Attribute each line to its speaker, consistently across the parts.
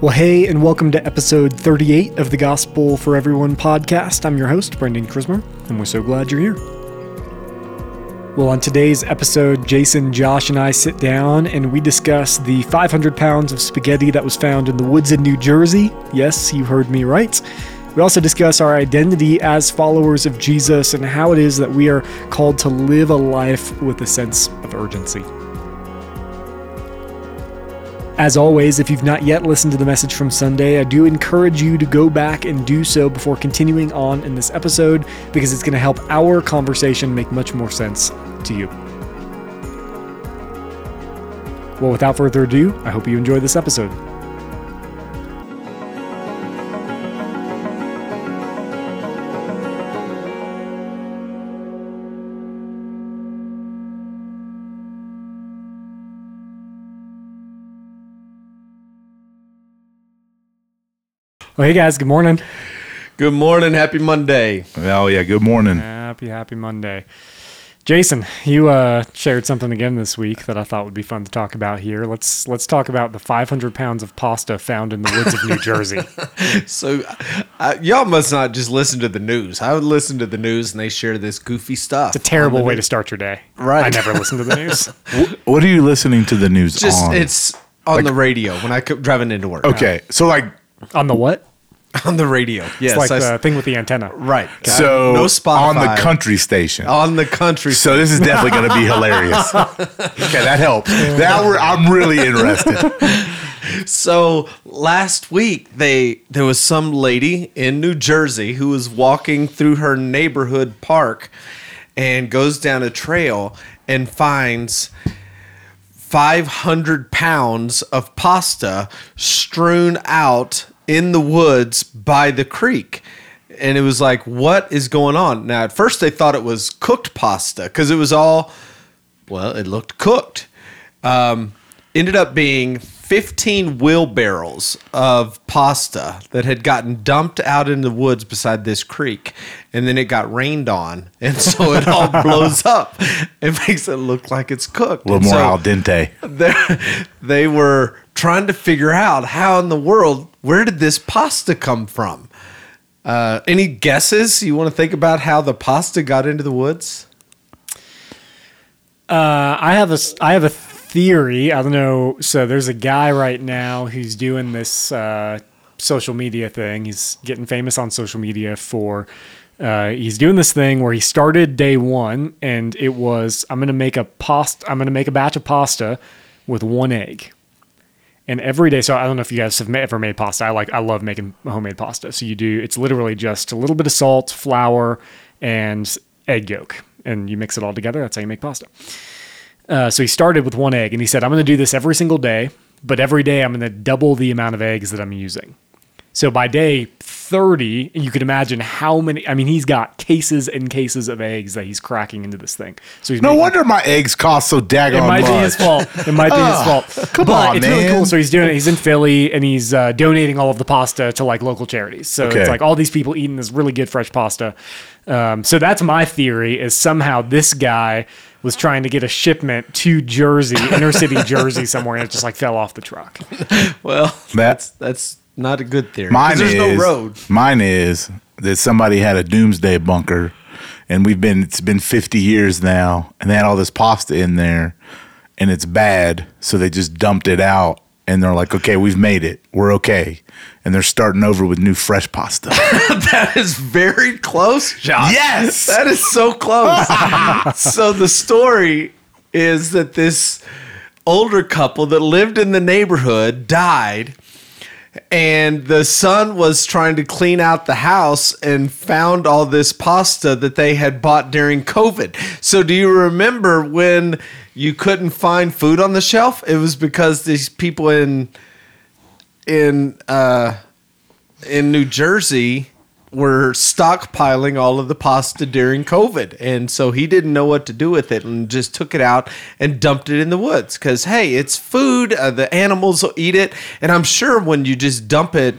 Speaker 1: Well, hey, and welcome to episode 38 of the Gospel for Everyone podcast. I'm your host, Brendan Krismer, and we're so glad you're here. Well, on today's episode, Jason, Josh, and I sit down and we discuss the 500 pounds of spaghetti that was found in the woods in New Jersey. Yes, you heard me right. We also discuss our identity as followers of Jesus and how it is that we are called to live a life with a sense of urgency. As always, if you've not yet listened to the message from Sunday, I do encourage you to go back and do so before continuing on in this episode because it's going to help our conversation make much more sense to you. Well, without further ado, I hope you enjoy this episode. Well, hey guys, good morning.
Speaker 2: Good morning. Happy Monday.
Speaker 3: Oh yeah, good morning.
Speaker 1: Happy, happy Monday. Jason, you uh, shared something again this week that I thought would be fun to talk about here. Let's let's talk about the 500 pounds of pasta found in the woods of New Jersey.
Speaker 2: So, uh, y'all must not just listen to the news. I would listen to the news and they share this goofy stuff.
Speaker 1: It's a terrible way to start your day.
Speaker 2: Right.
Speaker 1: I never listen to the news.
Speaker 3: What are you listening to the news
Speaker 2: Just
Speaker 3: on?
Speaker 2: it's on the radio when I come driving into work.
Speaker 3: okay. So like,
Speaker 1: On the what?
Speaker 2: on the radio. Yes,
Speaker 1: It's like
Speaker 2: I-
Speaker 1: the thing with the antenna.
Speaker 2: right.
Speaker 3: so
Speaker 2: no Spotify
Speaker 3: on the country station.
Speaker 2: on the country.
Speaker 3: so this is definitely going to be hilarious. okay, that helps. That we're, I'm really interested.
Speaker 2: So last week they there was some lady in New Jersey who was walking through her neighborhood park and goes down a trail and finds 500 pounds of pasta strewn out in the woods by the creek. And it was like, what is going on? Now, at first they thought it was cooked pasta because it was all, well, it looked cooked. Um, ended up being 15 wheelbarrows of pasta that had gotten dumped out in the woods beside this creek. And then it got rained on. And so it all blows up. It makes it look like it's cooked.
Speaker 3: A little
Speaker 2: And
Speaker 3: more
Speaker 2: so-
Speaker 3: al dente.
Speaker 2: they they were trying to figure out how in the world where did this pasta come from uh, any guesses you want to think about how the pasta got into the woods
Speaker 1: Uh, I have a s- I have a theory. I don't know. So there's a guy right now who's doing this uh, social media thing. He's getting famous on social media for. Uh, he's doing this thing where he started day one, and it was I'm gonna make a pasta. I'm gonna make a batch of pasta with one egg. And every day, so I don't know if you guys have ever made pasta. I like, I love making homemade pasta. So you do, it's literally just a little bit of salt, flour, and egg yolk, and you mix it all together. That's how you make pasta. Uh, so he started with one egg and he said, I'm going to do this every single day, but every day I'm going to double the amount of eggs that I'm using. So by day 30, you can imagine how many, I mean, he's got cases and cases of eggs that he's cracking into this thing. So he's
Speaker 3: No
Speaker 1: making-
Speaker 3: wonder my eggs cost so daggone
Speaker 1: it might
Speaker 3: much.
Speaker 1: be his fault. It might be his fault.
Speaker 3: come
Speaker 1: but
Speaker 3: on,
Speaker 1: it's really cool. So he's doing it. He's in Philly and he's uh, donating all of the pasta to like local charities. So
Speaker 3: Okay.
Speaker 1: it's like all these people eating this really good fresh pasta. Um, so that's my theory: is somehow this guy was trying to get a shipment to Jersey, inner city Jersey somewhere, and it just like fell off the truck.
Speaker 2: well
Speaker 3: That's
Speaker 2: that's not a good theory.
Speaker 3: mine
Speaker 2: there's
Speaker 3: is
Speaker 2: no road
Speaker 3: mine is that somebody had a doomsday bunker, and we've been it's been 50 years now, and they had all this pasta in there, and it's bad, so they just dumped it out, and they're like, okay, we've made it, we're okay, and they're starting over with new fresh pasta.
Speaker 2: that is very close Josh.
Speaker 3: Yes!
Speaker 2: that is so close so the story is that this older couple that lived in the neighborhood died and the son was trying to clean out the house and found all this pasta that they had bought during COVID. So, do you remember when you couldn't find food on the shelf? It was because these people in in uh, in New Jersey were stockpiling all of the pasta during COVID. And so he didn't know what to do with it and just took it out and dumped it in the woods. Because, hey, it's food. Uh, the animals will eat it. And I'm sure when you just dump it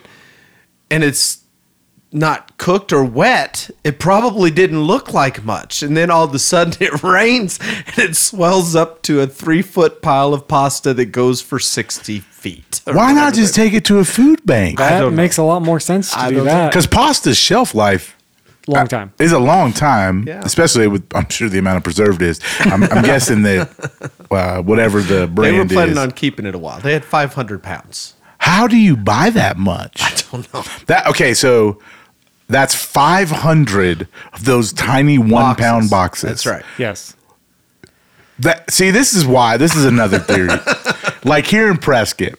Speaker 2: and it's not cooked or wet, it probably didn't look like much. And then all of a sudden it rains and it swells up to a three foot pile of pasta that goes for 60 feet.
Speaker 3: Why not just take it to a food bank?
Speaker 1: That
Speaker 2: don't know.
Speaker 1: makes a lot more sense to
Speaker 2: I
Speaker 1: do
Speaker 2: don't
Speaker 1: that.
Speaker 3: Because pasta's shelf life
Speaker 1: Long time.
Speaker 3: is a long time,
Speaker 2: Yeah.
Speaker 3: especially with I'm sure the amount of preservatives. I'm, I'm guessing that uh, whatever the brand
Speaker 2: They were
Speaker 3: brand
Speaker 2: planning
Speaker 3: is.
Speaker 2: on keeping it a while. They had 500 pounds.
Speaker 3: how do you buy that much?
Speaker 2: I don't know.
Speaker 3: That okay, so that's 500 of those tiny one
Speaker 2: Boxes.
Speaker 3: pound boxes.
Speaker 2: That's right.
Speaker 1: Yes.
Speaker 3: That see, this is why. This is another theory. like here in Prescott,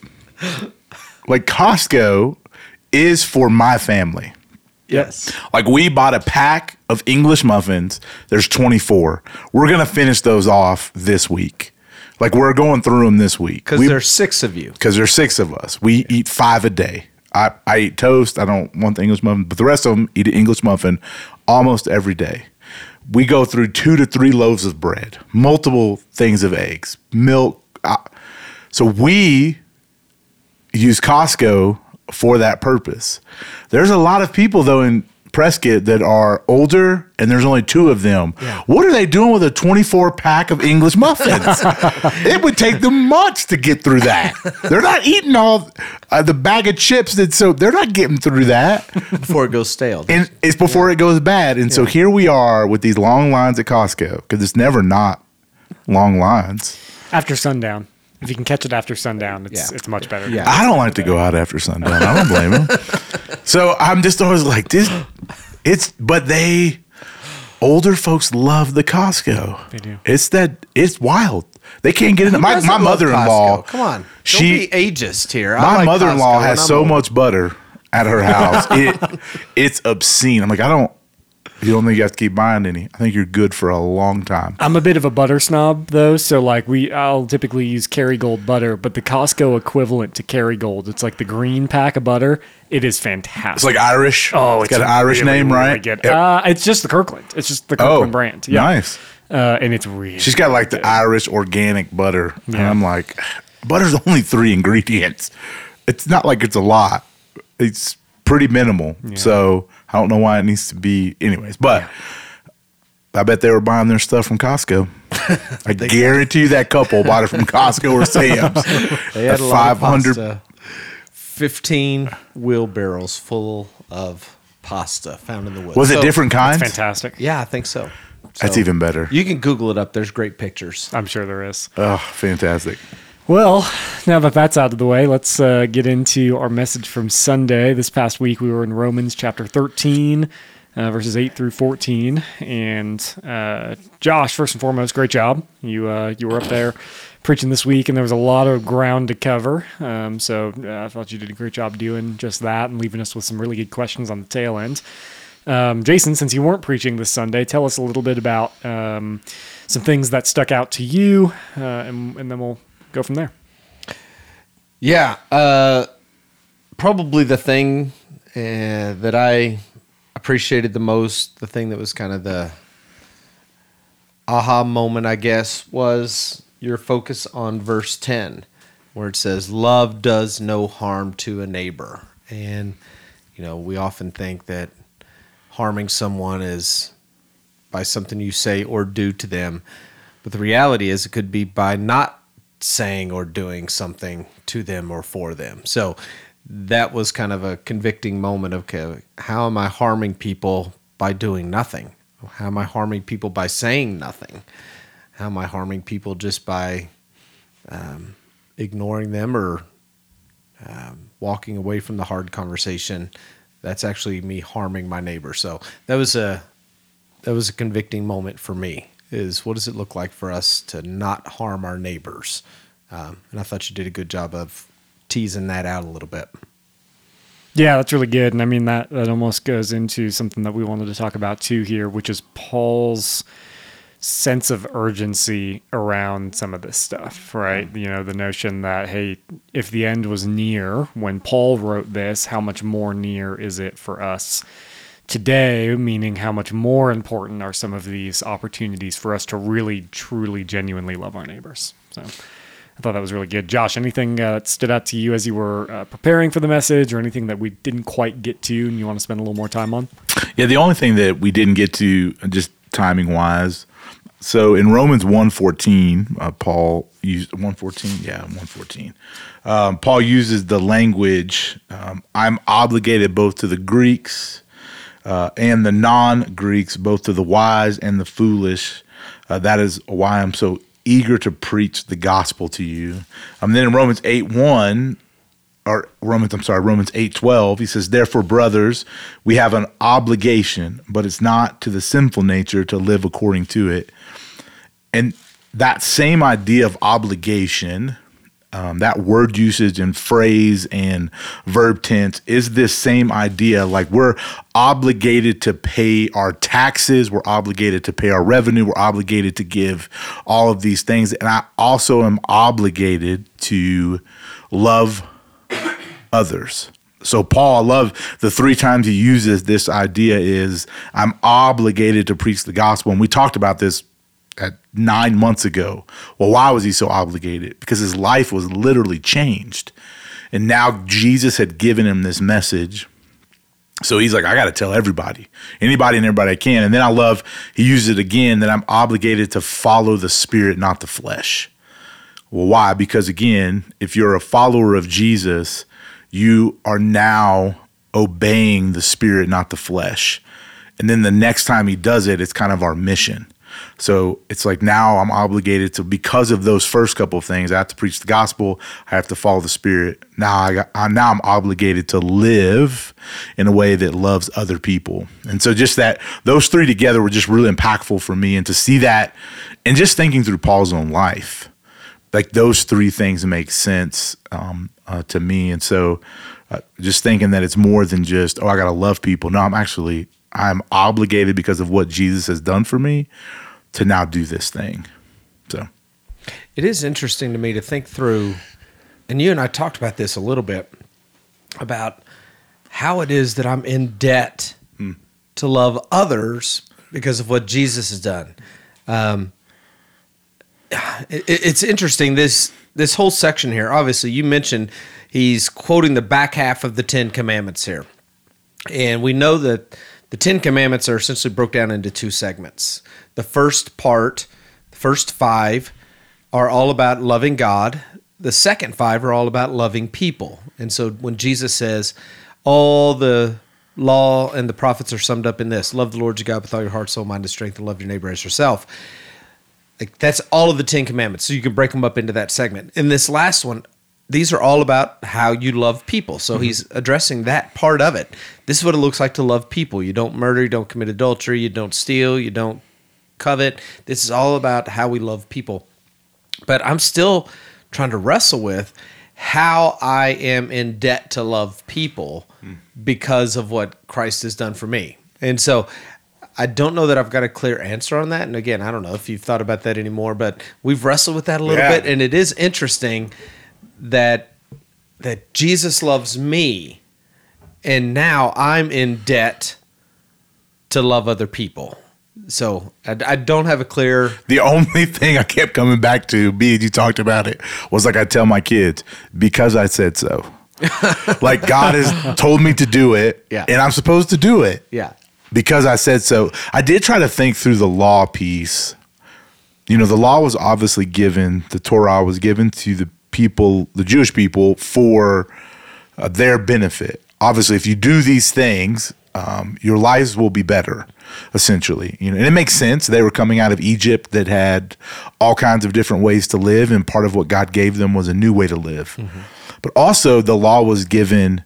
Speaker 3: like Costco is for my family.
Speaker 2: Yes.
Speaker 3: Like we bought a pack of English muffins. There's 24. We're gonna finish those off this week. Like we're going through them this week
Speaker 2: Because
Speaker 3: We-
Speaker 2: there's six of you.
Speaker 3: because there's six of us. We eat five a day. I, I eat toast. I don't want the English muffin, but the rest of them eat an English muffin almost every day. We go through two to three loaves of bread, multiple things of eggs, milk. Uh, so we use Costco for that purpose. There's a lot of people though in Prescott that are older and there's only two of them. What are they doing with a 24 pack of English muffins? it would take them months to get through that. They're not eating all uh, the bag of chips that so they're not getting through that.
Speaker 2: Before it goes stale.
Speaker 3: And it's before it goes bad. And so here we are with these long lines at Costco because it's never not long lines.
Speaker 1: After sundown. If you can catch it after sundown, it's
Speaker 2: Yeah.
Speaker 1: it's much better.
Speaker 2: Yeah.
Speaker 3: I don't like to go out after sundown. I don't blame him. so I'm just always like this. It's but they older folks love the Costco.
Speaker 1: They do.
Speaker 3: It's that it's wild. They can't get in. My my mother in law.
Speaker 2: Costco? Come on.
Speaker 3: she
Speaker 2: Don't be ageist here. I
Speaker 3: my
Speaker 2: like
Speaker 3: mother in law
Speaker 2: Costco
Speaker 3: has
Speaker 2: I'm
Speaker 3: so
Speaker 2: old.
Speaker 3: much butter at her house. it it's obscene. I'm like I don't. You don't think you have to keep buying any? I think you're good for a long time.
Speaker 1: I'm a bit of a butter snob though, so like we I'll typically use Kerrygold butter, but the Costco equivalent to Kerrygold, it's like the green pack of butter. It is fantastic.
Speaker 3: It's like Irish.
Speaker 1: oh,
Speaker 3: it's got an Irish
Speaker 1: really,
Speaker 3: name,
Speaker 1: really
Speaker 3: right?
Speaker 1: good.
Speaker 3: Yep.
Speaker 1: Uh, it's just the Kirkland. It's just the
Speaker 3: oh,
Speaker 1: Kirkland brand. Yeah.
Speaker 3: nice.
Speaker 1: Uh, and it's really
Speaker 3: She's got like the Irish organic butter. And I'm like, butter's only three ingredients. It's not like it's a lot. It's pretty minimal. So I don't know why it needs to be anyways. But I bet they were buying their stuff from Costco. I guarantee you that couple bought it from Costco or Sam's.
Speaker 2: They had
Speaker 3: The
Speaker 2: a lot of pasta. 15 wheelbarrows full of pasta found in the woods.
Speaker 3: Was it
Speaker 2: So-
Speaker 3: different kinds?
Speaker 1: fantastic.
Speaker 2: Yeah, I think so.
Speaker 3: That's even better.
Speaker 2: You can Google it up. There's great pictures.
Speaker 1: I'm sure there is.
Speaker 3: Oh, fantastic.
Speaker 1: Well, now that that's out of the way, let's uh, get into our message from Sunday. This past week, we were in Romans chapter 13, uh, verses 8 through 14. And uh, Josh, first and foremost, great job. You uh, you were up there preaching this week, and there was a lot of ground to cover. Um, so uh, I thought you did a great job doing just that and leaving us with some really good questions on the tail end. Um, Jason, since you weren't preaching this Sunday, tell us a little bit about um, some things that stuck out to you, uh, and, and then we'll go from there.
Speaker 2: Yeah, uh, probably the thing uh, that I appreciated the most, the thing that was kind of the aha moment, I guess, was your focus on verse 10, where it says, Love does no harm to a neighbor. And, you know, we often think that harming someone is by something you say or do to them. But the reality is, it could be by not saying or doing something to them or for them. So that was kind of a convicting moment of okay, how am I harming people by doing nothing? How am I harming people by saying nothing? How am I harming people just by um, ignoring them or um, walking away from the hard conversation? That's actually me harming my neighbor. So that was a that was a convicting moment for me is what does it look like for us to not harm our neighbors um, and i thought you did a good job of teasing that out a little bit
Speaker 1: Yeah, that's really good. And I mean, that, that almost goes into something that we wanted to talk about too here, which is Paul's sense of urgency around some of this stuff, right? You know, the notion that, hey, if the end was near when Paul wrote this, how much more near is it for us today? Meaning, how much more important are some of these opportunities for us to really, truly, genuinely love our neighbors? So. I thought that was really good. Josh, anything uh, that stood out to you as you were uh, preparing for the message or anything that we didn't quite get to and you want to spend a little more time on?
Speaker 3: Yeah, the only thing that we didn't get to, just timing wise, So in Romans 114, uh, Paul used 114, yeah, 114. Um, Paul uses the language, um, I'm obligated both to the Greeks uh, and the non-Greeks, both to the wise and the foolish. Uh, that is why I'm so eager to preach the gospel to you. Um, then in Romans 8 1, or Romans, I'm sorry, Romans 8 12, he says, Therefore, brothers, we have an obligation, but it's not to the sinful nature to live according to it. And that same idea of obligation, um, that word usage and phrase and verb tense is this same idea. Like we're obligated to pay our taxes, we're obligated to pay our revenue, we're obligated to give all of these things. And I also am obligated to love others. So Paul, I love the three times he uses this idea is I'm obligated to preach the gospel. And we talked about this at nine months ago. Well, why was he so obligated? Because his life was literally changed. And now Jesus had given him this message. So he's like, I got to tell everybody, anybody and everybody I can. And then I love, he uses it again that I'm obligated to follow the spirit, not the flesh. Well, why? Because again, if you're a follower of Jesus, you are now obeying the spirit, not the flesh. And then the next time he does it, it's kind of our mission. So it's like now I'm obligated to because of those first couple of things. I have to preach the gospel. I have to follow the spirit. Now I got I, now I'm obligated to live in a way that loves other people. And so just that those three together were just really impactful for me. And to see that, and just thinking through Paul's own life, like those three things make sense um, uh, to me. And so uh, just thinking that it's more than just oh I got to love people. No, I'm actually I'm obligated because of what Jesus has done for me to now do this thing. So
Speaker 2: it is interesting to me to think through, and you and I talked about this a little bit about how it is that I'm in debt hmm. to love others because of what Jesus has done. Um, it, it's interesting this this whole section here. Obviously, you mentioned he's quoting the back half of the Ten Commandments here, and we know that the Ten Commandments are essentially broke down into two segments. The first part, the first five, are all about loving God. The second five are all about loving people. And so when Jesus says, all the law and the prophets are summed up in this love the Lord your God with all your heart, soul, mind, and strength, and love your neighbor as yourself. Like that's all of the Ten Commandments. So you can break them up into that segment. In this last one, these are all about how you love people. So mm-hmm. he's addressing that part of it. This is what it looks like to love people. You don't murder, you don't commit adultery, you don't steal, you don't covet. This is all about how we love people. But I'm still trying to wrestle with how I am in debt to love people mm. because of what Christ has done for me. And so I don't know that I've got a clear answer on that. And again, I don't know if you've thought about that anymore, but we've wrestled with that a little yeah. bit. And it is interesting that that Jesus loves me and now I'm in debt to love other people. So I, I, don't have a clear.
Speaker 3: The only thing I kept coming back to, B, you talked about it, was like I tell my kids, because I said so. like God has told me to do it,
Speaker 2: yeah.
Speaker 3: and I'm supposed to do it.
Speaker 2: Yeah.
Speaker 3: Because I said so. I did try to think through the law piece. You know, the law was obviously given, the Torah was given to the people, the Jewish people, for uh, their benefit. Obviously, if you do these things, um, your lives will be better, essentially. You know, and it makes sense. They were coming out of Egypt that had all kinds of different ways to live, and part of what God gave them was a new way to live. Mm-hmm. But also, the law was given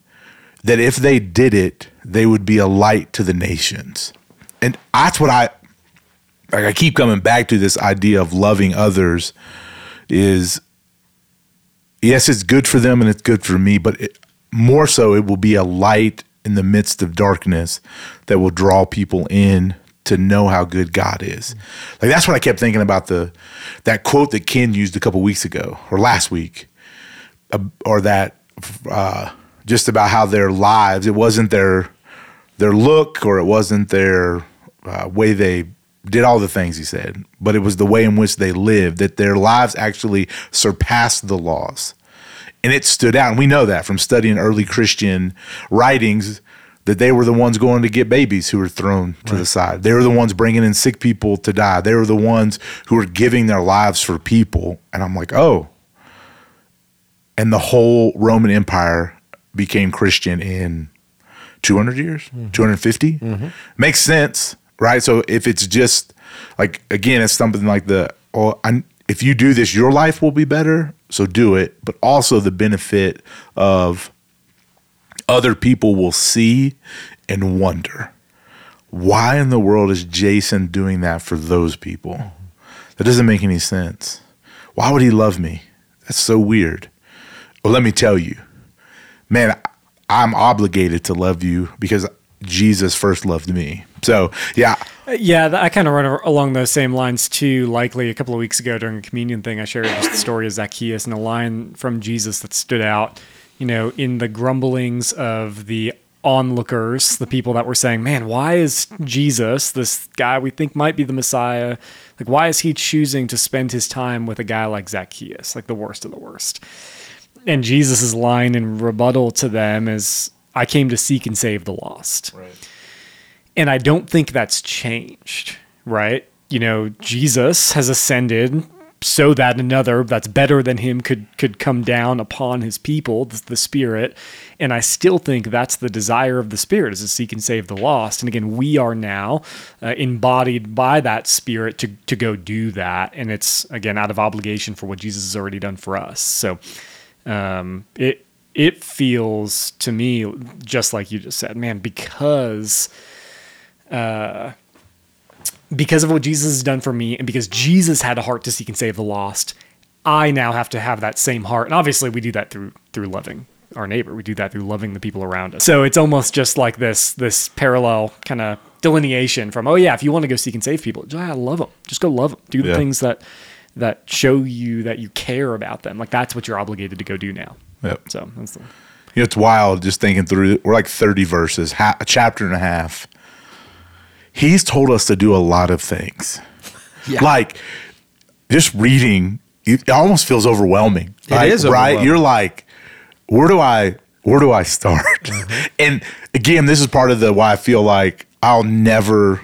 Speaker 3: that if they did it, they would be a light to the nations, and that's what I like. I keep coming back to this idea of loving others. Is yes, it's good for them and it's good for me, but it, more so, it will be a light in the midst of darkness that will draw people in to know how good God is. Like that's what I kept thinking about the that quote that Ken used a couple weeks ago or last week, uh, or that uh, just about how their lives. It wasn't their their look or it wasn't their uh, way they did all the things he said, but it was the way in which they lived that their lives actually surpassed the laws. And it stood out. And we know that from studying early Christian writings that they were the ones going to get babies who were thrown to the side. They were the ones bringing in sick people to die. They were the ones who were giving their lives for people. And I'm like, oh. And the whole Roman Empire became Christian in 200 years, hmm. 250. Mm-hmm. Makes sense, right? So if it's just like, again, it's something like the, oh, I, if you do this, your life will be better. So do it. But also the benefit of other people will see and wonder why in the world is Jason doing that for those people? That doesn't make any sense. Why would he love me? That's so weird. Well, let me tell you, man, I'm obligated to love you because Jesus first loved me. So, yeah,
Speaker 1: Yeah, I kind of run along those same lines too. Likely a couple of weeks ago during a communion thing, I shared just the story of Zacchaeus and a line from Jesus that stood out. You know, in the grumblings of the onlookers, the people that were saying, "Man, why is Jesus, this guy we think might be the Messiah, like why is he choosing to spend his time with a guy like Zacchaeus, like the worst of the worst?" And Jesus' line in rebuttal to them is, "I came to seek and save the lost." And I don't think that's changed, right? You know, Jesus has ascended so that another that's better than him could could come down upon his people, the, Spirit. And I still think that's the desire of the Spirit is to seek and save the lost. And again, we are now uh, embodied by that Spirit to to go do that. And it's again out of obligation for what Jesus has already done for us. So um, it it feels to me just like you just said, man, because Uh, because of what Jesus has done for me and because Jesus had a heart to seek and save the lost, I now have to have that same heart. And obviously we do that through through loving our neighbor. We do that through loving the people around us. So it's almost just like this this parallel kind of delineation from oh yeah, if you want to go seek and save people, yeah, love them. Just go love them. Do the
Speaker 3: Yeah.
Speaker 1: things that that show you that you care about them. Like that's what you're obligated to go do now.
Speaker 3: Yep.
Speaker 1: So that's the,
Speaker 3: it's wild just thinking through. We're like 30 verses, ha- a chapter and a half. He's told us to do a lot of things. Like just reading, it almost feels overwhelming.
Speaker 2: It
Speaker 3: Like,
Speaker 2: is
Speaker 3: right. You're like, where do I where do I start? Mm-hmm. and again, this is part of the why I feel like I'll never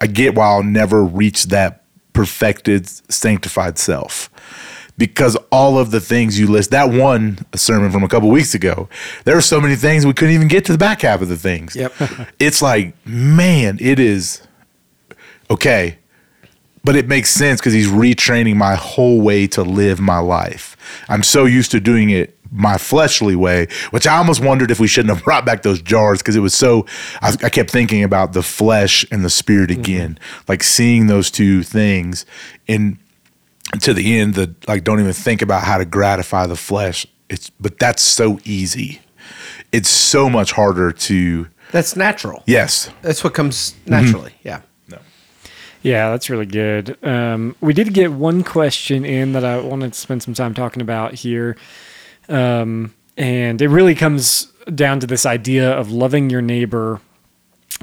Speaker 3: I get why I'll never reach that perfected, sanctified self. Because all of the things you list, that one sermon from a couple weeks ago, there are so many things we couldn't even get to the back half of the things.
Speaker 2: Yep.
Speaker 3: it's like, man, it is okay. But it makes sense because he's retraining my whole way to live my life. I'm so used to doing it my fleshly way, which I almost wondered if we shouldn't have brought back those jars because it was so. I, I kept thinking about the flesh and the spirit mm-hmm. again, like seeing those two things. And to the end, the like, don't even think about how to gratify the flesh. It's but that's so easy. It's so much harder to.
Speaker 2: That's natural.
Speaker 3: Yes,
Speaker 2: That's what comes naturally. Yeah. No.
Speaker 1: Yeah, that's really good. Um, we did get one question in that I wanted to spend some time talking about here. Um, and it really comes down to this idea of loving your neighbor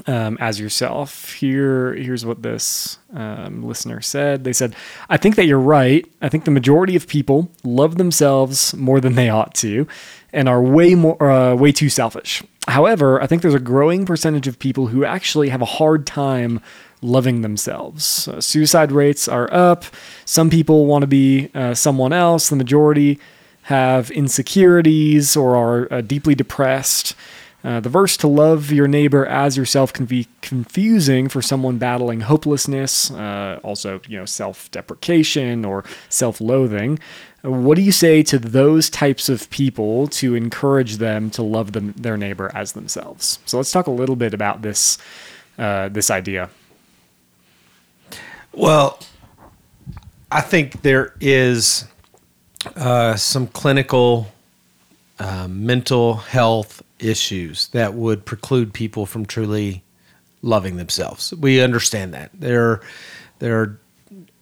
Speaker 1: um, as yourself. Here, here's what this um, listener said. They said, "I think that you're right. I think the majority of people love themselves more than they ought to, and are way more, uh, way too selfish. However, I think there's a growing percentage of people who actually have a hard time." Loving themselves. Uh, suicide rates are up. Some people want to be uh, someone else. The majority have insecurities or are uh, deeply depressed. Uh, the verse to love your neighbor as yourself can be confusing for someone battling hopelessness, uh, also you know self-deprecation or self-loathing. Uh, What do you say to those types of people to encourage them to love them, their neighbor as themselves? So let's talk a little bit about this uh, this idea.
Speaker 2: Well, I think there is uh, some clinical uh, mental health issues that would preclude people from truly loving themselves. We understand that there, there are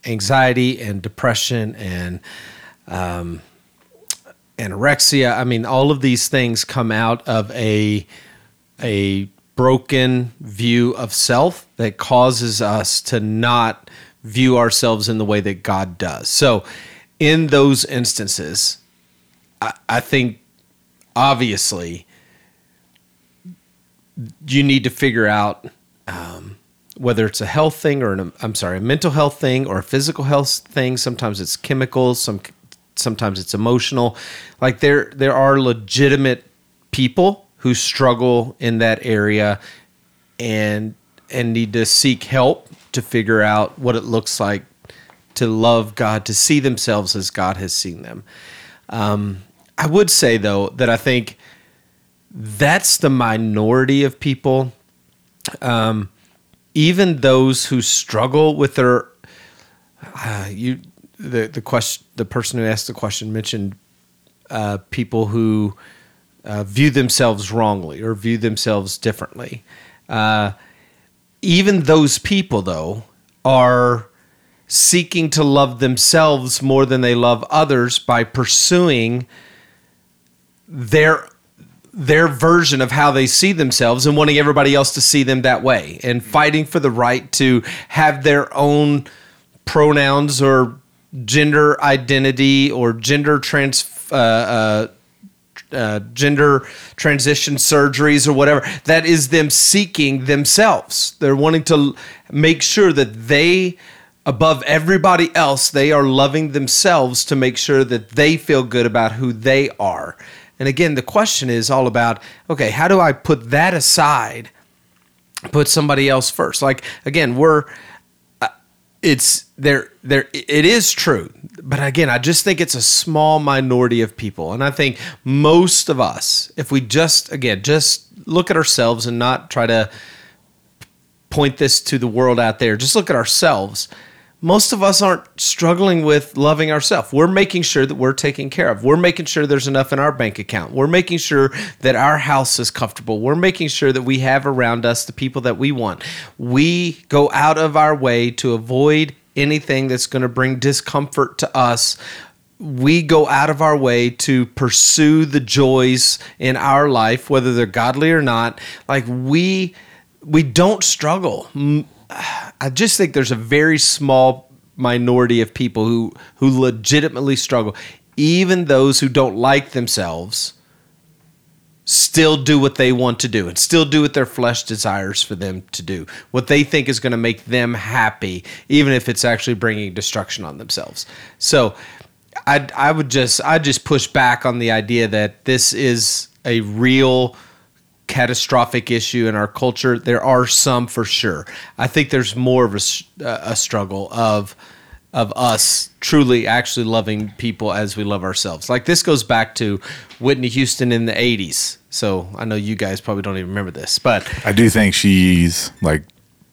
Speaker 2: anxiety and depression and um, anorexia. I mean, all of these things come out of a a broken view of self that causes us to not view ourselves in the way that God does. So, in those instances, I, I think obviously you need to figure out um, whether it's a health thing or an I'm sorry, a mental health thing or a physical health thing. Sometimes it's chemicals. Some sometimes it's emotional. Like there there are legitimate people who struggle in that area and and need to seek help to figure out what it looks like to love God, to see themselves as God has seen them. Um, I would say though that I think that's the minority of people. Um, even those who struggle with their uh, you the the question the person who asked the question mentioned uh, people who uh, view themselves wrongly or view themselves differently. Uh, even those people, though, are seeking to love themselves more than they love others by pursuing their their version of how they see themselves and wanting everybody else to see them that way and fighting for the right to have their own pronouns or gender identity or gender trans uh, uh, uh, gender transition surgeries or whatever. That is them seeking themselves. They're wanting to make sure that they, above everybody else, they are loving themselves to make sure that they feel good about who they are. And again, the question is all about okay, how do I put that aside, put somebody else first? Like, again, we're uh, it's there there it is true. But again i just think it's a small minority of people. And i think most of us if we just again just look at ourselves and not try to point this to the world out there just look at ourselves most of us aren't struggling with loving ourselves. We're making sure that we're taken care of. We're making sure there's enough in our bank account. We're making sure that our house is comfortable. We're making sure that we have around us the people that we want. We go out of our way to avoid anything that's going to bring discomfort to us we go out of our way to pursue the joys in our life whether they're godly or not like we we don't struggle I just think there's a very small minority of people who who legitimately struggle. Even those who don't like themselves still do what they want to do and still do what their flesh desires for them to do. What they think is going to make them happy even if it's actually bringing destruction on themselves. So I I would just I just push back on the idea that this is a real catastrophic issue in our culture. There are some for sure. I think there's more of a, a struggle of of us truly actually loving people as we love ourselves. Like this goes back to Whitney Houston in the 80s. So I know you guys probably don't even remember this, but
Speaker 3: I do think she's like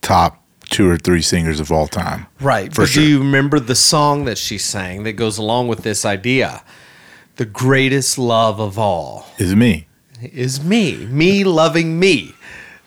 Speaker 3: top two or three singers of all time.
Speaker 2: Right. For but sure. do you remember the song that she sang that goes along with this idea? The greatest love of all
Speaker 3: is it me
Speaker 2: is me, me loving me.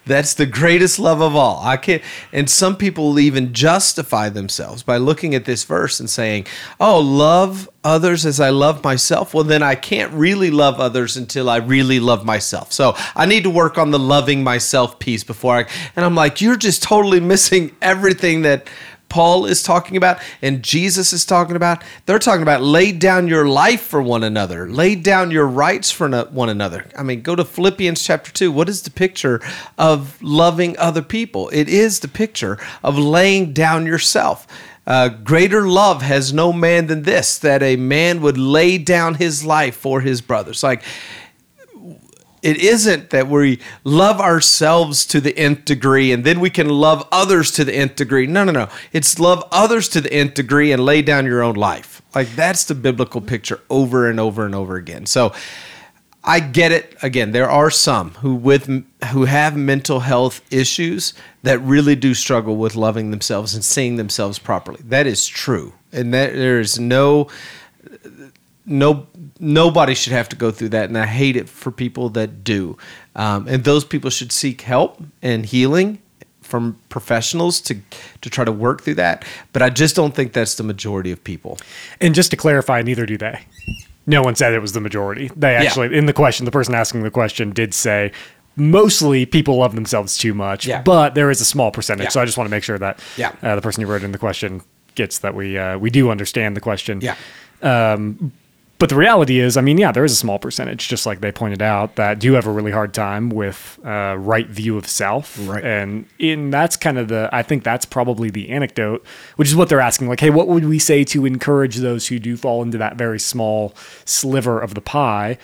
Speaker 2: That's the greatest love of all. I can't, and some people even justify themselves by looking at this verse and saying, "Oh, love others as I love myself." Well, then I can't really love others until I really love myself. So I need to work on the loving myself piece before I. And I'm like, you're just totally missing everything that Paul is talking about and Jesus is talking about. They're talking about lay down your life for one another, lay down your rights for one another. I mean, go to Philippians chapter 2. What is the picture of loving other people? It is the picture of laying down yourself. Uh, greater love has no man than this, that a man would lay down his life for his brothers. Like, it isn't that we love ourselves to the nth degree and then we can love others to the nth degree. No, no, no. It's love others to the nth degree and lay down your own life. Like that's the biblical picture over and over and over again. So I get it. Again, there are some who with who have mental health issues that really do struggle with loving themselves and seeing themselves properly. That is true. And that there is no no nobody should have to go through that and i hate it for people that do um, and those people should seek help and healing from professionals to to try to work through that but i just don't think that's the majority of people
Speaker 1: and just to clarify neither do they no one said it was the majority they actually yeah. in the question the person asking the question did say mostly people love themselves too much yeah. but there is a small percentage yeah. so i just want to make sure that yeah. Uh, the person who wrote in the question gets that we uh, we do understand the question
Speaker 2: yeah
Speaker 1: um, but the reality is, I mean, yeah, there is a small percentage, just like they pointed out, that do have a really hard time with uh, right view of self.
Speaker 2: Right.
Speaker 1: And in that's kind of the, I think that's probably the anecdote, which is what they're asking. Like, hey, what would we say to encourage those who do fall into that very small sliver of the pie?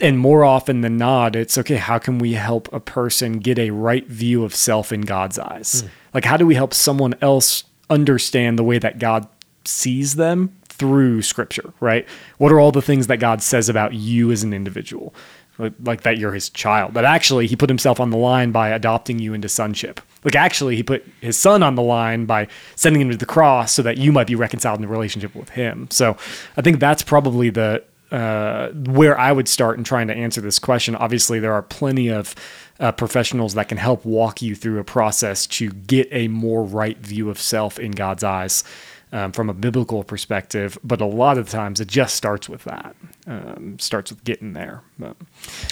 Speaker 1: And more often than not, it's okay, how can we help a person get a right view of self in God's eyes? Like, how do we help someone else understand the way that God sees them through scripture, right? What are all the things that God says about you as an individual? Like, that you're his child. That actually he put himself on the line by adopting you into sonship. Like actually he put his son on the line by sending him to the cross so that you might be reconciled in a relationship with him. So I think that's probably the uh, where I would start in trying to answer this question. Obviously, there are plenty of uh, professionals that can help walk you through a process to get a more right view of self in God's eyes um, from a biblical perspective. But a lot of times, it just starts with that. Um, starts with getting there. But,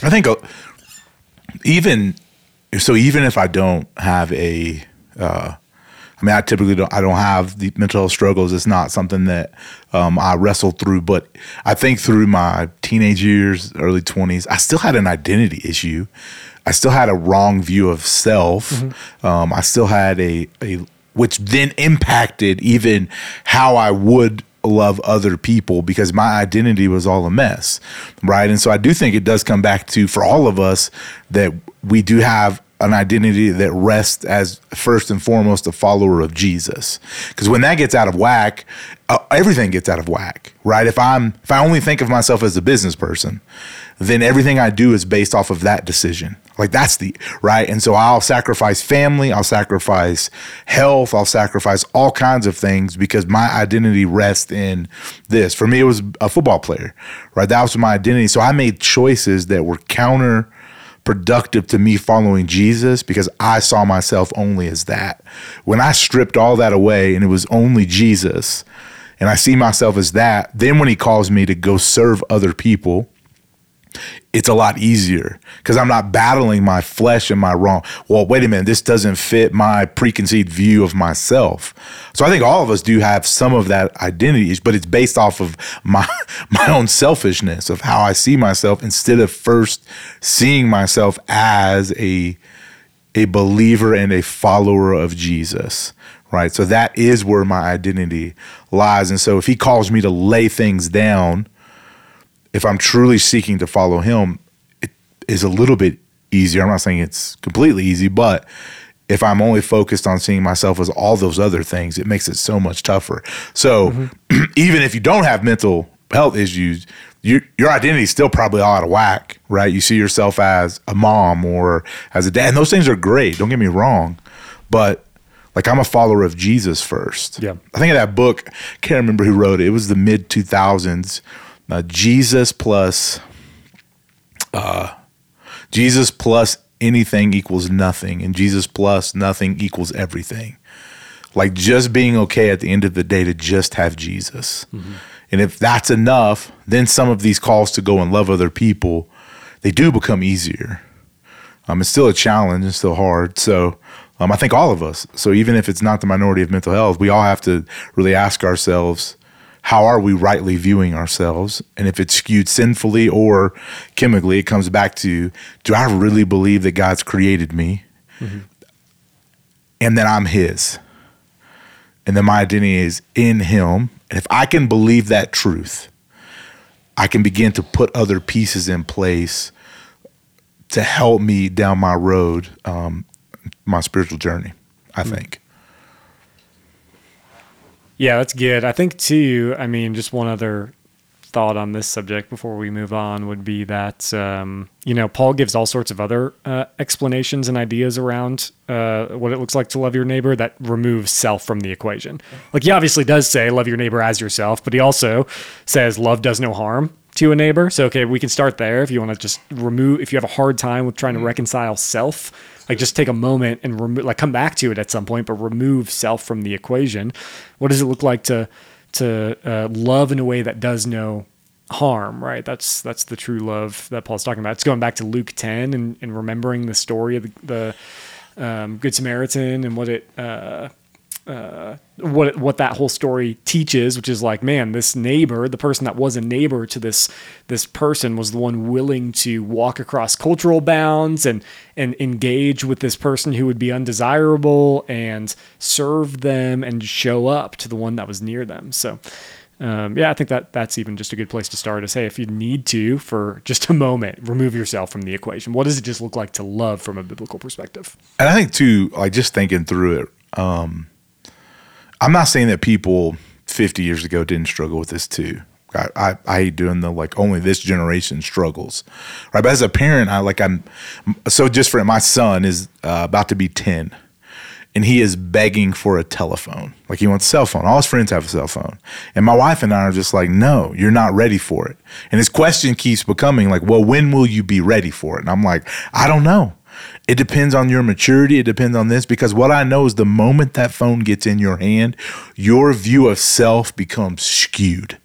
Speaker 3: I think uh, even so, even if I don't have a, uh, I mean, I typically don't. I don't have the mental health struggles. It's not something that um, I wrestle through. But I think through my teenage years, early twenties, I still had an identity issue. I still had a wrong view of self. Um, I still had a a which then impacted even how I would love other people because my identity was all a mess, right? And so I do think it does come back to for all of us that we do have an identity that rests as first and foremost a follower of Jesus. Because when that gets out of whack, uh, everything gets out of whack, right? If I'm if I only think of myself as a business person, then everything I do is based off of that decision. Like that's the right. And so I'll sacrifice family, I'll sacrifice health, I'll sacrifice all kinds of things because my identity rests in this. For me, it was a football player, right? That was my identity. So I made choices that were counter productive to me following Jesus because I saw myself only as that. When I stripped all that away and it was only Jesus and I see myself as that, then when he calls me to go serve other people, it's a lot easier because I'm not battling my flesh and my wrong. Well, wait a minute, this doesn't fit my preconceived view of myself. So I think all of us do have some of that identity, but it's based off of my my own selfishness of how I see myself instead of first seeing myself as a a believer and a follower of Jesus. Right. So that is where my identity lies. And so if he calls me to lay things down, if I'm truly seeking to follow him, it is a little bit easier. I'm not saying it's completely easy, but if I'm only focused on seeing myself as all those other things, it makes it so much tougher. So mm-hmm. even if you don't have mental health issues, your your identity is still probably all out of whack, right? You see yourself as a mom or as a dad, and those things are great. Don't get me wrong, but like I'm a follower of Jesus first.
Speaker 1: Yeah.
Speaker 3: I think of that book. Can't remember who wrote it. It was the mid 2000s. Uh, Jesus plus uh, Jesus plus anything equals nothing, and Jesus plus nothing equals everything. Like just being okay at the end of the day to just have Jesus. And if that's enough, then some of these calls to go and love other people, they do become easier. Um, it's still a challenge it's still hard. So um, I think all of us. So even if it's not the minority of mental health, we all have to really ask ourselves, how are we rightly viewing ourselves? And if it's skewed sinfully or chemically, it comes back to, do I really believe that God's created me and that I'm His? And that my identity is in Him. And if I can believe that truth, I can begin to put other pieces in place to help me down my road, um, my spiritual journey, I think.
Speaker 1: Yeah, that's good. I think too. I mean, just one other thought on this subject before we move on would be that um, you know Paul gives all sorts of other uh, explanations and ideas around uh, what it looks like to love your neighbor that removes self from the equation. Like he obviously does say love your neighbor as yourself, but he also says love does no harm to a neighbor. So okay, we can start there if you want to just remove if you have a hard time with trying to reconcile self like just take a moment and remove like come back to it at some point but remove self from the equation. What does it look like to to uh, love in a way that does no harm right? That's that's the true love that paul's talking about. It's going back to luke 10 and, and remembering the story of the, the um, good samaritan and what it uh, uh, what what that whole story teaches, which is like, man, this neighbor, the person that was a neighbor to this this person, was the one willing to walk across cultural bounds and and engage with this person who would be undesirable and serve them and show up to the one that was near them. So. Um, yeah, I think that that's even just a good place to start. To say if you need to, for just a moment, remove yourself from the equation. What does it just look like to love from a biblical perspective?
Speaker 3: And I think too, like just thinking through it, um, I'm not saying that people 50 years ago didn't struggle with this too. I, I, I hate doing the like only this generation struggles, right? But as a parent, I like I'm so just for my son is uh, about to be 10 and he is begging for a telephone. Like he wants a cell phone. All his friends have a cell phone. And my wife and I are just like, no, you're not ready for it. And his question keeps becoming like, well, when will you be ready for it? And I'm like, I don't know. It depends on your maturity. It depends on this because what I know is the moment that phone gets in your hand, your view of self becomes skewed,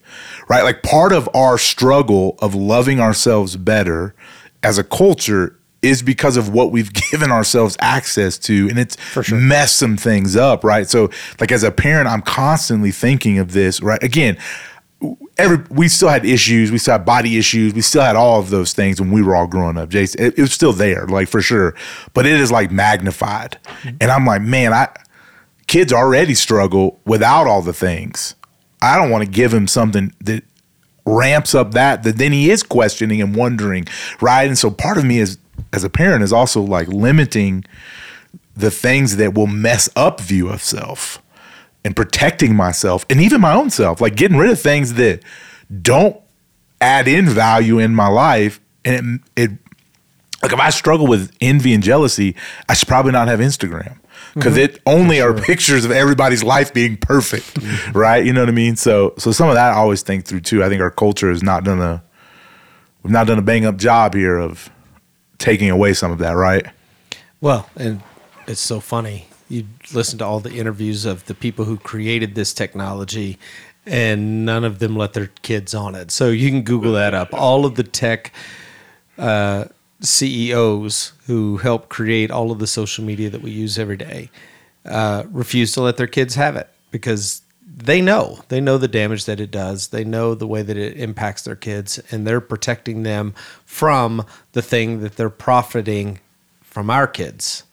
Speaker 3: right? Like part of our struggle of loving ourselves better as a culture is because of what we've given ourselves access to and it's
Speaker 1: sure.
Speaker 3: messed some things up right so like as a parent i'm constantly thinking of this right again every we still had issues we still had body issues we still had all of those things when we were all growing up jason. It, it was still there like for sure. But it is like magnified. Mm-hmm. and i'm like man i kids already struggle without all the things. I don't want to give him something that ramps up that that then he is questioning and wondering right? And so part of me is as a parent is also like limiting the things that will mess up view of self and protecting myself and even my own self like getting rid of things that don't add in value in my life and it, it like if i struggle with envy and jealousy i should probably not have instagram because mm-hmm. it only sure. are pictures of everybody's life being perfect mm-hmm. right you know what i mean so so some of that i always think through too i think our culture has not done a we've not done a bang up job here of taking away some of that, right?
Speaker 2: Well, and it's so funny. You listen to all the interviews of the people who created this technology, and none of them let their kids on it. So you can Google that up. All of the tech uh, CEOs who help create all of the social media that we use every day uh, refuse to let their kids have it because they know they know the damage that it does they know the way that it impacts their kids and they're protecting them from the thing that they're profiting from our kids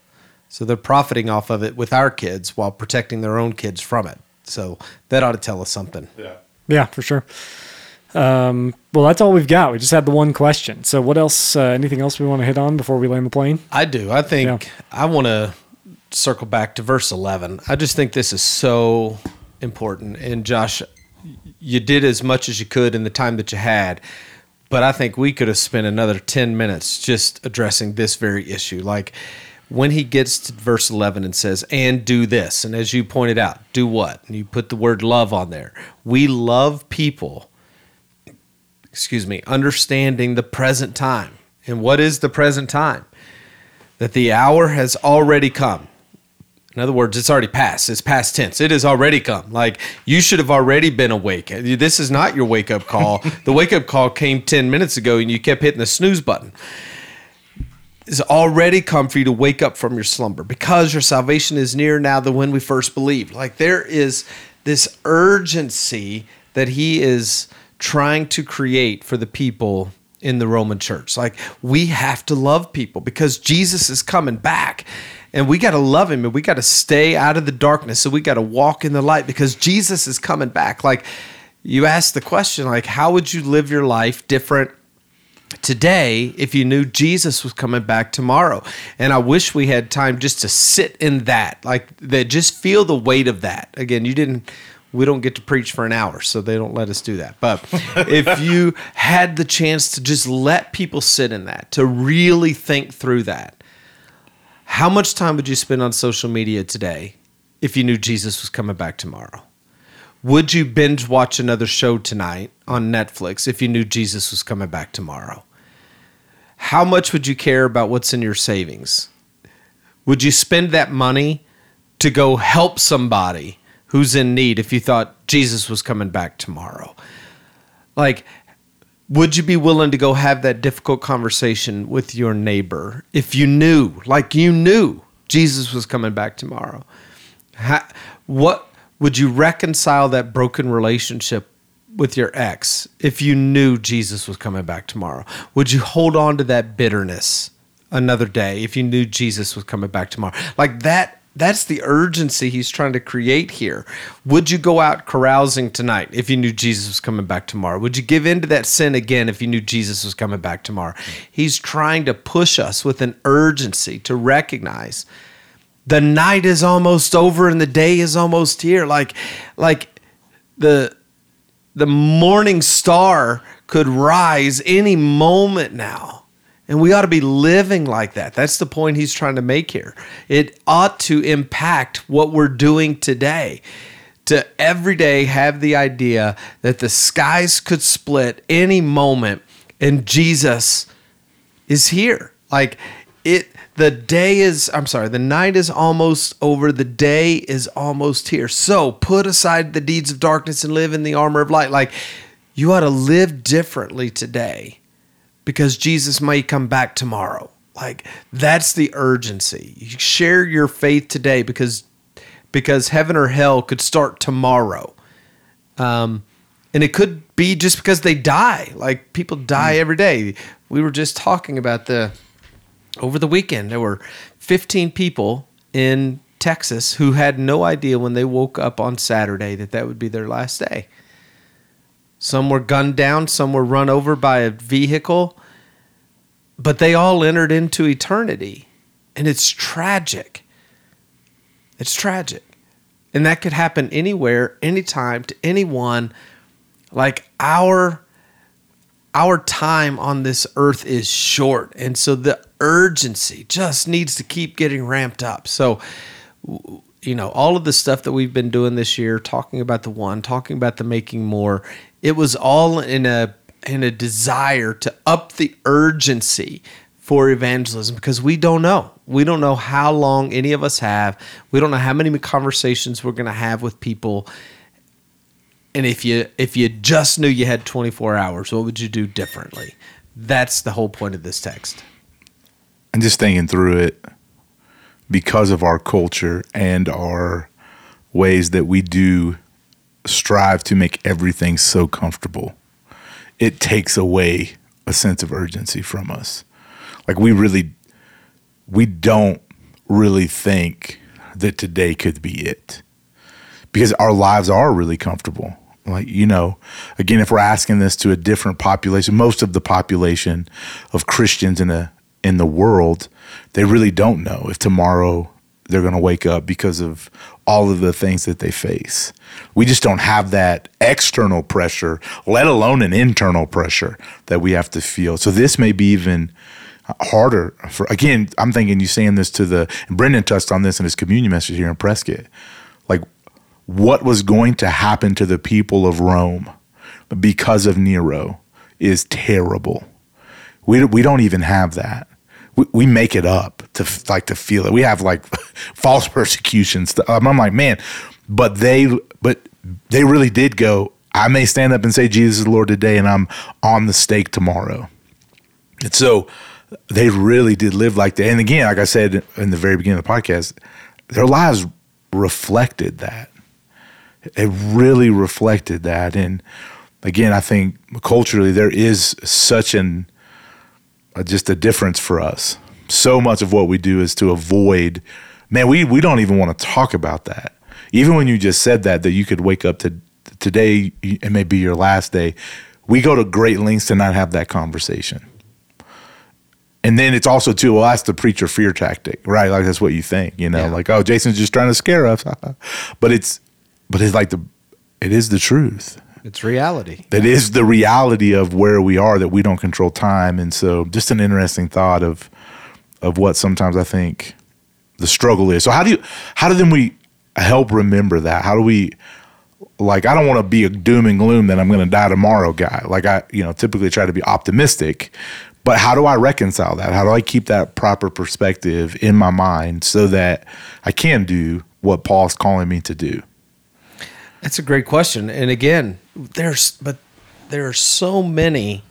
Speaker 2: so they're profiting off of it with our kids while protecting their own kids from it so that ought to tell us something
Speaker 1: yeah yeah for sure um, well that's all we've got we just had the one question so what else uh, anything else we want to hit on before we land the plane
Speaker 2: i do i think yeah. i want to circle back to verse 11 i just think this is so important. And Josh, you did as much as you could in the time that you had. But I think we could have spent another 10 minutes just addressing this very issue. Like when he gets to verse 11 and says, and do this. And as you pointed out, do what? And you put the word love on there. We love people, excuse me, understanding the present time. And what is the present time? That the hour has already come. In other words, it's already passed. It's past tense. It has already come. Like you should have already been awake. This is not your wake up call. the wake up call came 10 minutes ago and you kept hitting the snooze button. It's already come for you to wake up from your slumber because your salvation is near now than when we first believed. Like there is this urgency that he is trying to create for the people in the Roman church. Like we have to love people because Jesus is coming back and we got to love him and we got to stay out of the darkness so we got to walk in the light because jesus is coming back like you asked the question like how would you live your life different today if you knew jesus was coming back tomorrow and i wish we had time just to sit in that like that just feel the weight of that again you didn't we don't get to preach for an hour, so they don't let us do that. But if you had the chance to just let people sit in that, to really think through that, how much time would you spend on social media today if you knew Jesus was coming back tomorrow? Would you binge watch another show tonight on Netflix if you knew Jesus was coming back tomorrow? How much would you care about what's in your savings? Would you spend that money to go help somebody who's in need if you thought Jesus was coming back tomorrow? Like, would you be willing to go have that difficult conversation with your neighbor if you knew, like you knew, Jesus was coming back tomorrow? How, what would you reconcile that broken relationship with your ex if you knew Jesus was coming back tomorrow? Would you hold on to that bitterness another day if you knew Jesus was coming back tomorrow? Like that that's the urgency he's trying to create here. Would you go out carousing tonight if you knew Jesus was coming back tomorrow? Would you give in to that sin again if you knew Jesus was coming back tomorrow? He's trying to push us with an urgency to recognize the night is almost over and the day is almost here. Like like the the morning star could rise any moment now. And we ought to be living like that. That's the point he's trying to make here. It ought to impact what we're doing today. To every day have the idea that the skies could split any moment and Jesus is here. Like it the day is I'm sorry, the night is almost over, the day is almost here. So put aside the deeds of darkness and live in the armor of light. Like you ought to live differently today because Jesus may come back tomorrow. Like that's the urgency. You share your faith today because because heaven or hell could start tomorrow. Um, and it could be just because they die. Like people die every day. We were just talking about the over the weekend. There were 15 people in Texas who had no idea when they woke up on Saturday that that would be their last day. Some were gunned down, some were run over by a vehicle, but they all entered into eternity. And it's tragic. It's tragic. And that could happen anywhere, anytime, to anyone. Like our our time on this earth is short. And so the urgency just needs to keep getting ramped up. So you know, all of the stuff that we've been doing this year, talking about the one, talking about the making more, it was all in a in a desire to up the urgency for evangelism because we don't know. We don't know how long any of us have. We don't know how many conversations we're going to have with people. And if you if you just knew you had 24 hours, what would you do differently? That's the whole point of this text.
Speaker 3: And just thinking through it because of our culture and our ways that we do strive to make everything so comfortable it takes away a sense of urgency from us. Like we really, we don't really think that today could be it because our lives are really comfortable. Like, you know, again, if we're asking this to a different population, most of the population of Christians in a in the world, they really don't know if tomorrow they're going to wake up because of all of the things that they face. We just don't have that external pressure, let alone an internal pressure that we have to feel. So this may be even harder for again, I'm thinking you saying this to the and Brendan touched on this in his communion message here in Prescott. Like what was going to happen to the people of Rome because of Nero is terrible. We we don't even have that we, we make it up to like to feel it. We have like false persecutions. I'm like, man, but they, but they really did go. I may stand up and say Jesus is Lord today, and I'm on the stake tomorrow. And so they really did live like that. And again, like I said in the very beginning of the podcast, their lives reflected that. It really reflected that. And again, I think culturally there is such an just a difference for us. So much of what we do is to avoid. Man, we we don't even want to talk about that. Even when you just said that, that you could wake up to today, it may be your last day. We go to great lengths to not have that conversation. And then it's also too, well, that's the preacher fear tactic, right? Like that's what you think, you know, yeah. like, oh, Jason's just trying to scare us. but it's, but it's like the, it is the truth.
Speaker 2: It's reality.
Speaker 3: That is the reality of where we are. That we don't control time, and so just an interesting thought of of what sometimes I think the struggle is. So how do you how do then we help remember that? How do we like I don't want to be a doom and gloom that I'm going to die tomorrow guy. Like I you know typically try to be optimistic, but how do I reconcile that? How do I keep that proper perspective in my mind so that I can do what Paul's calling me to do?
Speaker 2: That's a great question. And again, there's but there are so many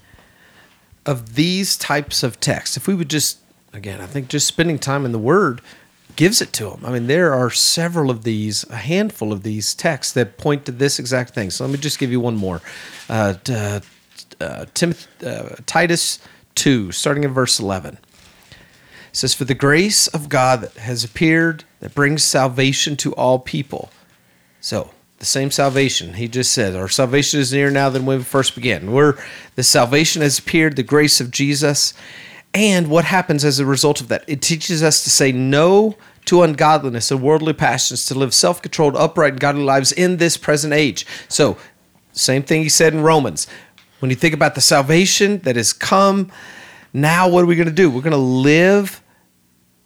Speaker 2: of these types of texts. If we would just again, I think just spending time in the word gives it to them. I mean, there are several of these, a handful of these texts that point to this exact thing. So let me just give you one more. Uh, uh, uh, Timothy, uh, Titus 2, starting in verse 11. It says, For the grace of God that has appeared that brings salvation to all people. So, the same salvation. He just said, Our salvation is nearer now than when we first began. We're, the salvation has appeared, the grace of Jesus. And what happens as a result of that? It teaches us to say no to ungodliness and worldly passions, to live self controlled, upright, and godly lives in this present age. So, same thing he said in Romans. When you think about the salvation that has come, now what are we going to do? We're going to live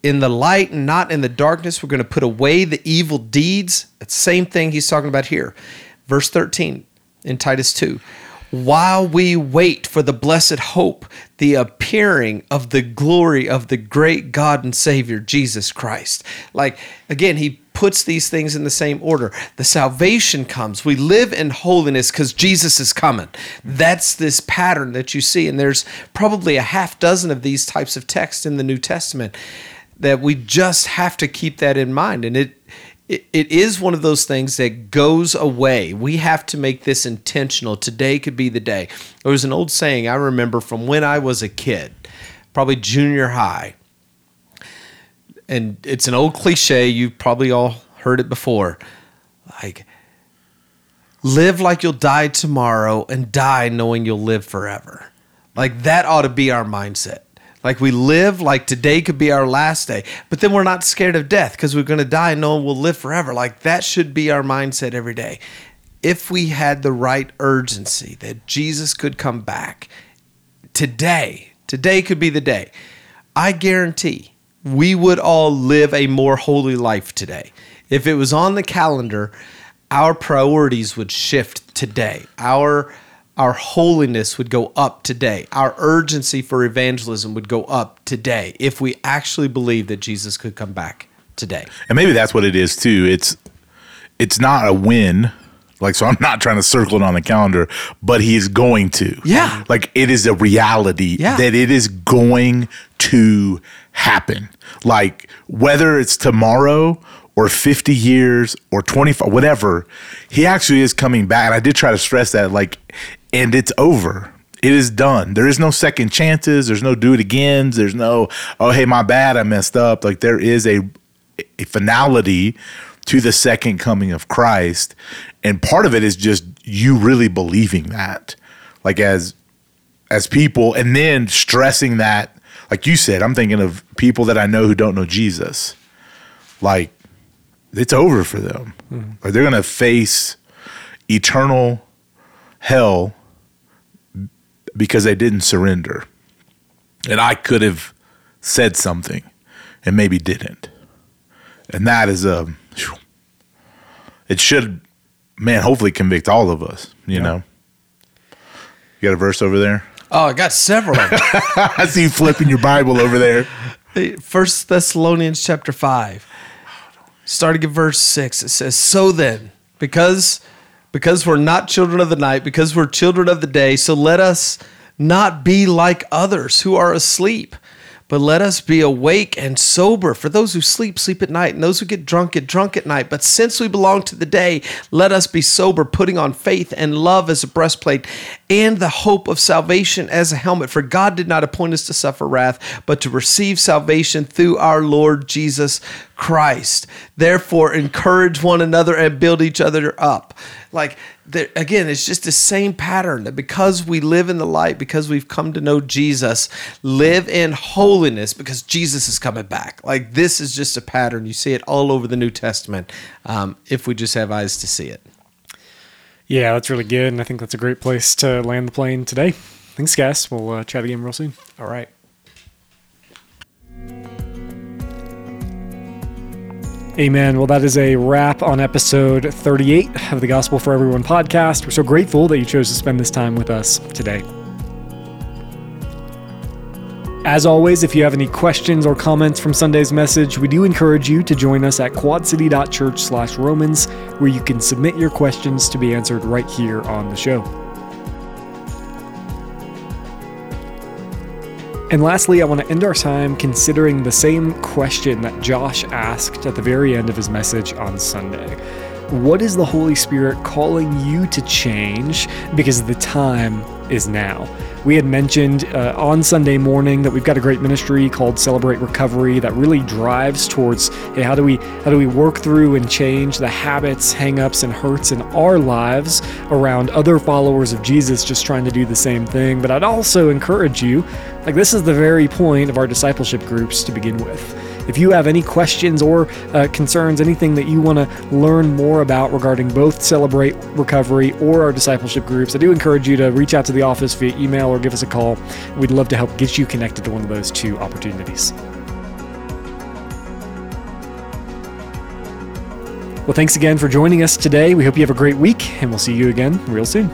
Speaker 2: in the light and not in the darkness. We're going to put away the evil deeds. Same thing he's talking about here. Verse 13 in Titus 2 while we wait for the blessed hope, the appearing of the glory of the great God and Savior, Jesus Christ. Like, again, he puts these things in the same order. The salvation comes. We live in holiness because Jesus is coming. That's this pattern that you see. And there's probably a half dozen of these types of texts in the New Testament that we just have to keep that in mind. And it, it, is one of those things that goes away. We have to make this intentional. Today could be the day. There was an old saying I remember from when I was a kid, probably junior high. And it's an old cliche. You've probably all heard it before. Like, live like you'll die tomorrow and die knowing you'll live forever. Like, that ought to be our mindset. Like we live like today could be our last day, but then we're not scared of death because we're going to die and no one will live forever. Like that should be our mindset every day. If we had the right urgency that Jesus could come back today, today could be the day. I guarantee we would all live a more holy life today. If it was on the calendar, our priorities would shift today. Our our holiness would go up today. Our urgency for evangelism would go up today if we actually believe that Jesus could come back today.
Speaker 3: And maybe that's what it is too. It's it's not a win. Like so I'm not trying to circle it on the calendar, but he is going to.
Speaker 2: Yeah.
Speaker 3: Like it is a reality
Speaker 2: Yeah.
Speaker 3: that it is going to happen. Like whether it's tomorrow or 50 years or 25 whatever, he actually is coming back. And I did try to stress that like and it's over. It is done. There is no second chances. There's no do it again. There's no, oh, hey, my bad. I messed up. Like there is a, a finality to the second coming of Christ. And part of it is just you really believing that. Like as as people and then stressing that like you said, I'm thinking of people that I know who don't know Jesus. Like it's over for them. Mm-hmm. Like they're gonna face eternal hell because they didn't surrender. And I could have said something and maybe didn't. And that is a, it should, man, hopefully convict all of us, you know? You got a verse over there?
Speaker 2: Oh, I got several.
Speaker 3: I see you flipping your Bible over there.
Speaker 2: First Thessalonians chapter 5, starting at verse 6, it says, So then, because because we're not children of the night, because we're children of the day, so let us not be like others who are asleep, but let us be awake and sober. For those who sleep, sleep at night, and those who get drunk, get drunk at night. But since we belong to the day, let us be sober, putting on faith and love as a breastplate, and the hope of salvation as a helmet. For God did not appoint us to suffer wrath, but to receive salvation through our Lord Jesus Christ. Therefore, encourage one another and build each other up. Like, again, it's just the same pattern that because we live in the light, because we've come to know Jesus, live in holiness because Jesus is coming back. Like, this is just a pattern. You see it all over the New Testament um, if we just have eyes to see it.
Speaker 1: Yeah, that's really good. And I think that's a great place to land the plane today. Thanks, guys. We'll uh, chat again real soon.
Speaker 2: All right.
Speaker 1: Amen. Well, that is a wrap on episode 38 of the Gospel for Everyone podcast. We're so grateful that you chose to spend this time with us today. As always, if you have any questions or comments from Sunday's message, we do encourage you to join us at quadcity.church slash Romans, where you can submit your questions to be answered right here on the show. And lastly, I want to end our time considering the same question that Josh asked at the very end of his message on Sunday. What is the Holy Spirit calling you to change because the time is now? We had mentioned uh, on Sunday morning that we've got a great ministry called Celebrate Recovery that really drives towards hey, how do we how do we work through and change the habits, hangups, and hurts in our lives around other followers of Jesus just trying to do the same thing. But I'd also encourage you, like this is the very point of our discipleship groups to begin with. If you have any questions or uh, concerns, anything that you want to learn more about regarding both Celebrate Recovery or our discipleship groups, I do encourage you to reach out to the office via email or give us a call. We'd love to help get you connected to one of those two opportunities. Well, thanks again for joining us today. We hope you have a great week, and we'll see you again real soon.